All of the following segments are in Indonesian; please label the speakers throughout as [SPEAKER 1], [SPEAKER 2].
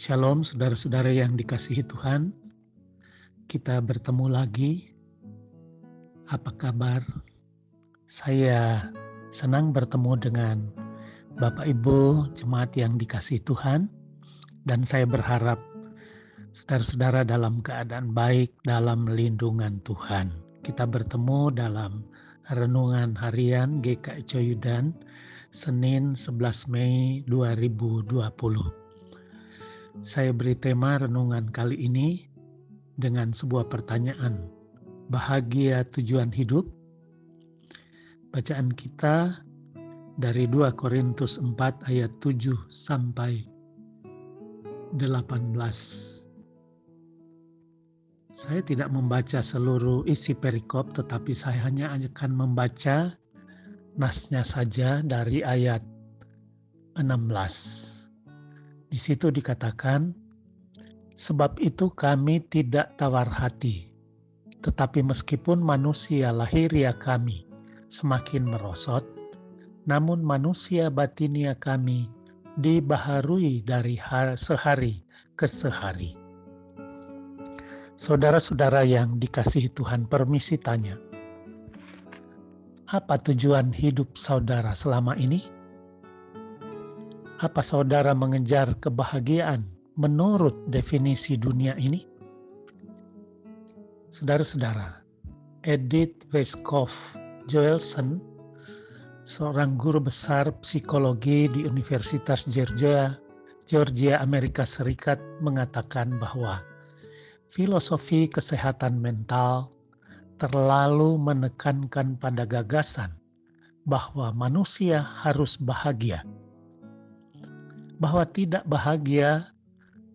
[SPEAKER 1] Shalom saudara-saudara yang dikasihi Tuhan. Kita bertemu lagi. Apa kabar? Saya senang bertemu dengan Bapak Ibu jemaat yang dikasihi Tuhan dan saya berharap saudara-saudara dalam keadaan baik dalam lindungan Tuhan. Kita bertemu dalam renungan harian GKI Coyudan Senin 11 Mei 2020 saya beri tema renungan kali ini dengan sebuah pertanyaan. Bahagia tujuan hidup? Bacaan kita dari 2 Korintus 4 ayat 7 sampai 18. Saya tidak membaca seluruh isi perikop tetapi saya hanya akan membaca nasnya saja dari ayat 16. Di situ dikatakan, sebab itu kami tidak tawar hati, tetapi meskipun manusia lahiria kami semakin merosot, namun manusia batinia kami dibaharui dari sehari ke sehari. Saudara-saudara yang dikasihi Tuhan, permisi tanya, apa tujuan hidup saudara selama ini? Apa saudara mengejar kebahagiaan menurut definisi dunia ini? Saudara-saudara, Edith Weisskopf Joelson, seorang guru besar psikologi di Universitas Georgia, Georgia, Amerika Serikat, mengatakan bahwa filosofi kesehatan mental terlalu menekankan pada gagasan bahwa manusia harus bahagia bahwa tidak bahagia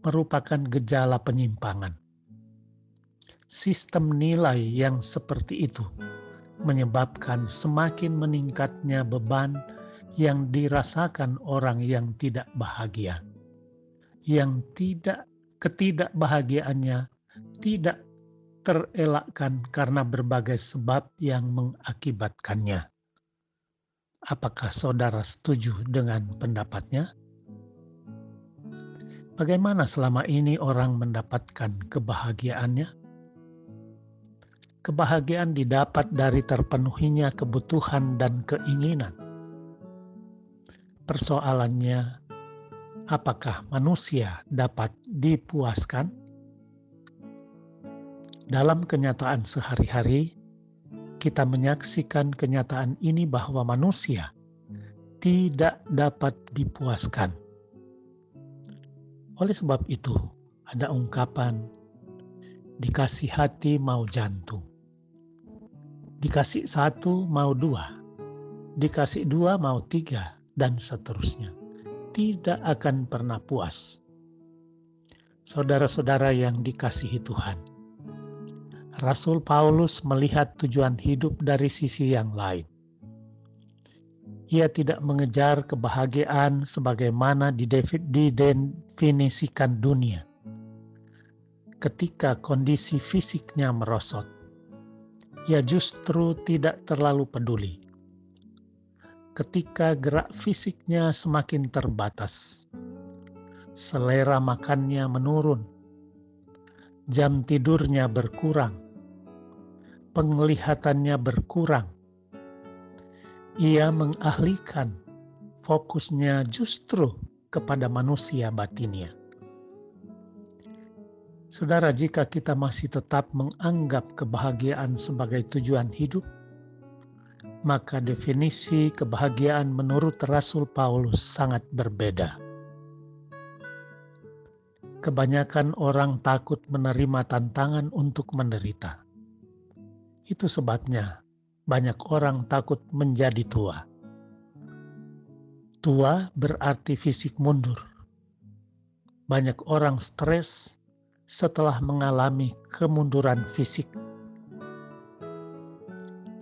[SPEAKER 1] merupakan gejala penyimpangan. Sistem nilai yang seperti itu menyebabkan semakin meningkatnya beban yang dirasakan orang yang tidak bahagia. Yang tidak ketidakbahagiaannya tidak terelakkan karena berbagai sebab yang mengakibatkannya. Apakah saudara setuju dengan pendapatnya? Bagaimana selama ini orang mendapatkan kebahagiaannya? Kebahagiaan didapat dari terpenuhinya kebutuhan dan keinginan. Persoalannya, apakah manusia dapat dipuaskan? Dalam kenyataan sehari-hari, kita menyaksikan kenyataan ini bahwa manusia tidak dapat dipuaskan oleh sebab itu, ada ungkapan, dikasih hati mau jantung. Dikasih satu mau dua, dikasih dua mau tiga, dan seterusnya. Tidak akan pernah puas. Saudara-saudara yang dikasihi Tuhan, Rasul Paulus melihat tujuan hidup dari sisi yang lain ia tidak mengejar kebahagiaan sebagaimana didefinisikan dunia. Ketika kondisi fisiknya merosot, ia justru tidak terlalu peduli. Ketika gerak fisiknya semakin terbatas, selera makannya menurun, jam tidurnya berkurang, penglihatannya berkurang, ia mengalihkan fokusnya justru kepada manusia batinnya. Saudara, jika kita masih tetap menganggap kebahagiaan sebagai tujuan hidup, maka definisi kebahagiaan menurut Rasul Paulus sangat berbeda. Kebanyakan orang takut menerima tantangan untuk menderita. Itu sebabnya banyak orang takut menjadi tua. Tua berarti fisik mundur. Banyak orang stres setelah mengalami kemunduran fisik.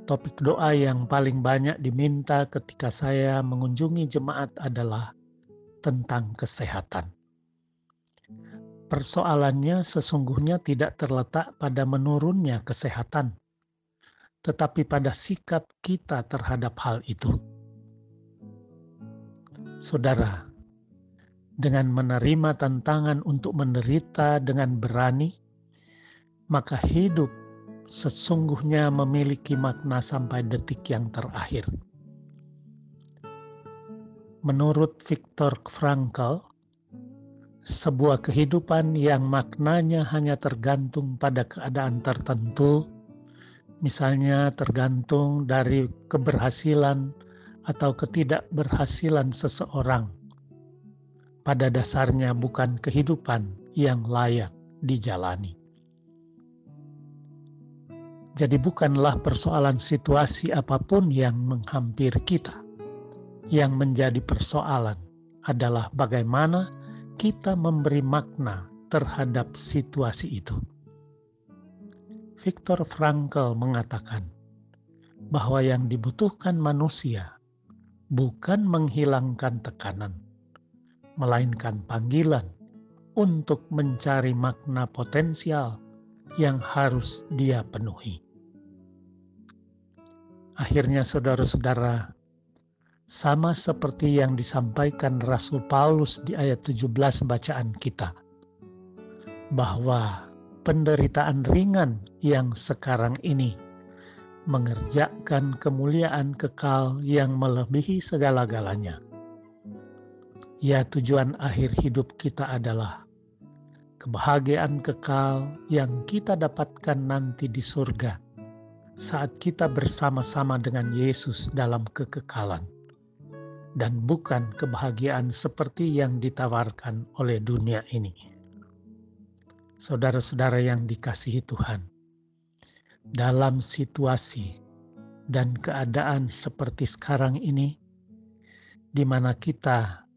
[SPEAKER 1] Topik doa yang paling banyak diminta ketika saya mengunjungi jemaat adalah tentang kesehatan. Persoalannya sesungguhnya tidak terletak pada menurunnya kesehatan, tetapi pada sikap kita terhadap hal itu. Saudara, dengan menerima tantangan untuk menderita dengan berani, maka hidup sesungguhnya memiliki makna sampai detik yang terakhir. Menurut Viktor Frankl, sebuah kehidupan yang maknanya hanya tergantung pada keadaan tertentu, misalnya tergantung dari keberhasilan atau ketidakberhasilan seseorang, pada dasarnya bukan kehidupan yang layak dijalani. Jadi, bukanlah persoalan situasi apa pun yang menghampiri kita, yang menjadi persoalan adalah bagaimana kita memberi makna terhadap situasi itu. Viktor Frankl mengatakan bahwa yang dibutuhkan manusia bukan menghilangkan tekanan, melainkan panggilan untuk mencari makna potensial yang harus dia penuhi. Akhirnya, saudara-saudara, sama seperti yang disampaikan Rasul Paulus di ayat 17 bacaan kita, bahwa penderitaan ringan yang sekarang ini mengerjakan kemuliaan kekal yang melebihi segala-galanya. Ya, tujuan akhir hidup kita adalah kebahagiaan kekal yang kita dapatkan nanti di surga saat kita bersama-sama dengan Yesus dalam kekekalan dan bukan kebahagiaan seperti yang ditawarkan oleh dunia ini. Saudara-saudara yang dikasihi Tuhan, dalam situasi dan keadaan seperti sekarang ini, di mana kita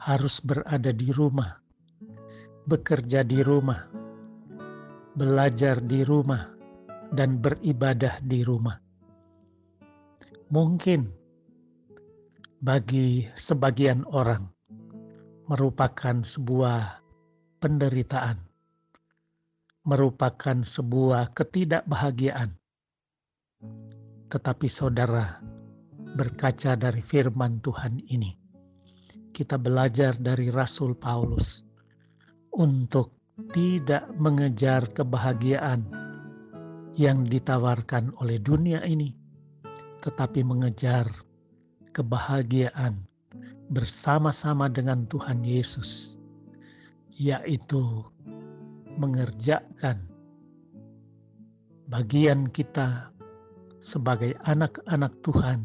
[SPEAKER 1] harus berada di rumah, bekerja di rumah, belajar di rumah, dan beribadah di rumah. Mungkin bagi sebagian orang merupakan sebuah penderitaan, merupakan sebuah ketidakbahagiaan. Tetapi saudara, berkaca dari firman Tuhan ini, kita belajar dari Rasul Paulus untuk tidak mengejar kebahagiaan yang ditawarkan oleh dunia ini, tetapi mengejar kebahagiaan bersama-sama dengan Tuhan Yesus, yaitu mengerjakan bagian kita sebagai anak-anak Tuhan,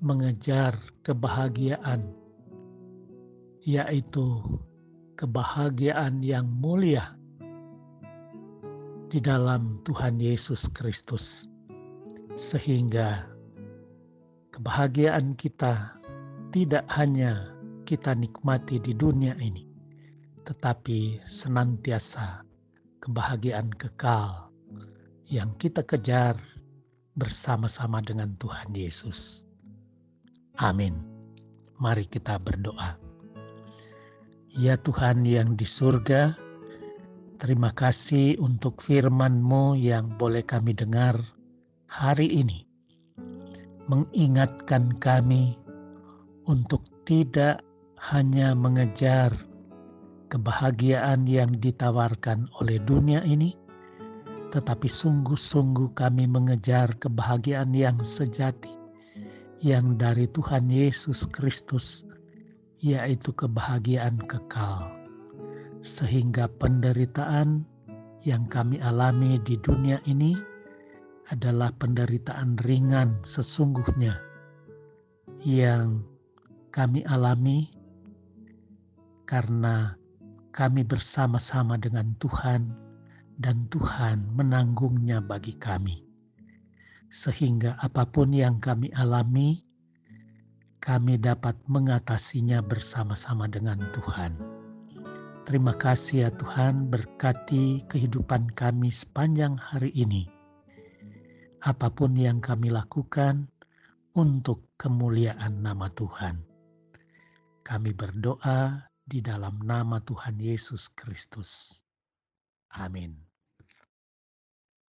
[SPEAKER 1] mengejar kebahagiaan, yaitu kebahagiaan yang mulia di dalam Tuhan Yesus Kristus, sehingga kebahagiaan kita tidak hanya kita nikmati di dunia ini, tetapi senantiasa kebahagiaan kekal yang kita kejar bersama-sama dengan Tuhan Yesus. Amin. Mari kita berdoa. Ya Tuhan yang di surga, terima kasih untuk firman-Mu yang boleh kami dengar hari ini mengingatkan kami untuk tidak hanya mengejar kebahagiaan yang ditawarkan oleh dunia ini, tetapi sungguh-sungguh kami mengejar kebahagiaan yang sejati, yang dari Tuhan Yesus Kristus, yaitu kebahagiaan kekal, sehingga penderitaan yang kami alami di dunia ini adalah penderitaan ringan sesungguhnya yang kami alami karena kami bersama-sama dengan Tuhan dan Tuhan menanggungnya bagi kami. Sehingga apa pun yang kami alami, kami dapat mengatasinya bersama-sama dengan Tuhan. Terima kasih ya Tuhan berkati kehidupan kami sepanjang hari ini apa pun yang kami lakukan untuk kemuliaan nama Tuhan. Kami berdoa di dalam nama Tuhan Yesus Kristus. Amin.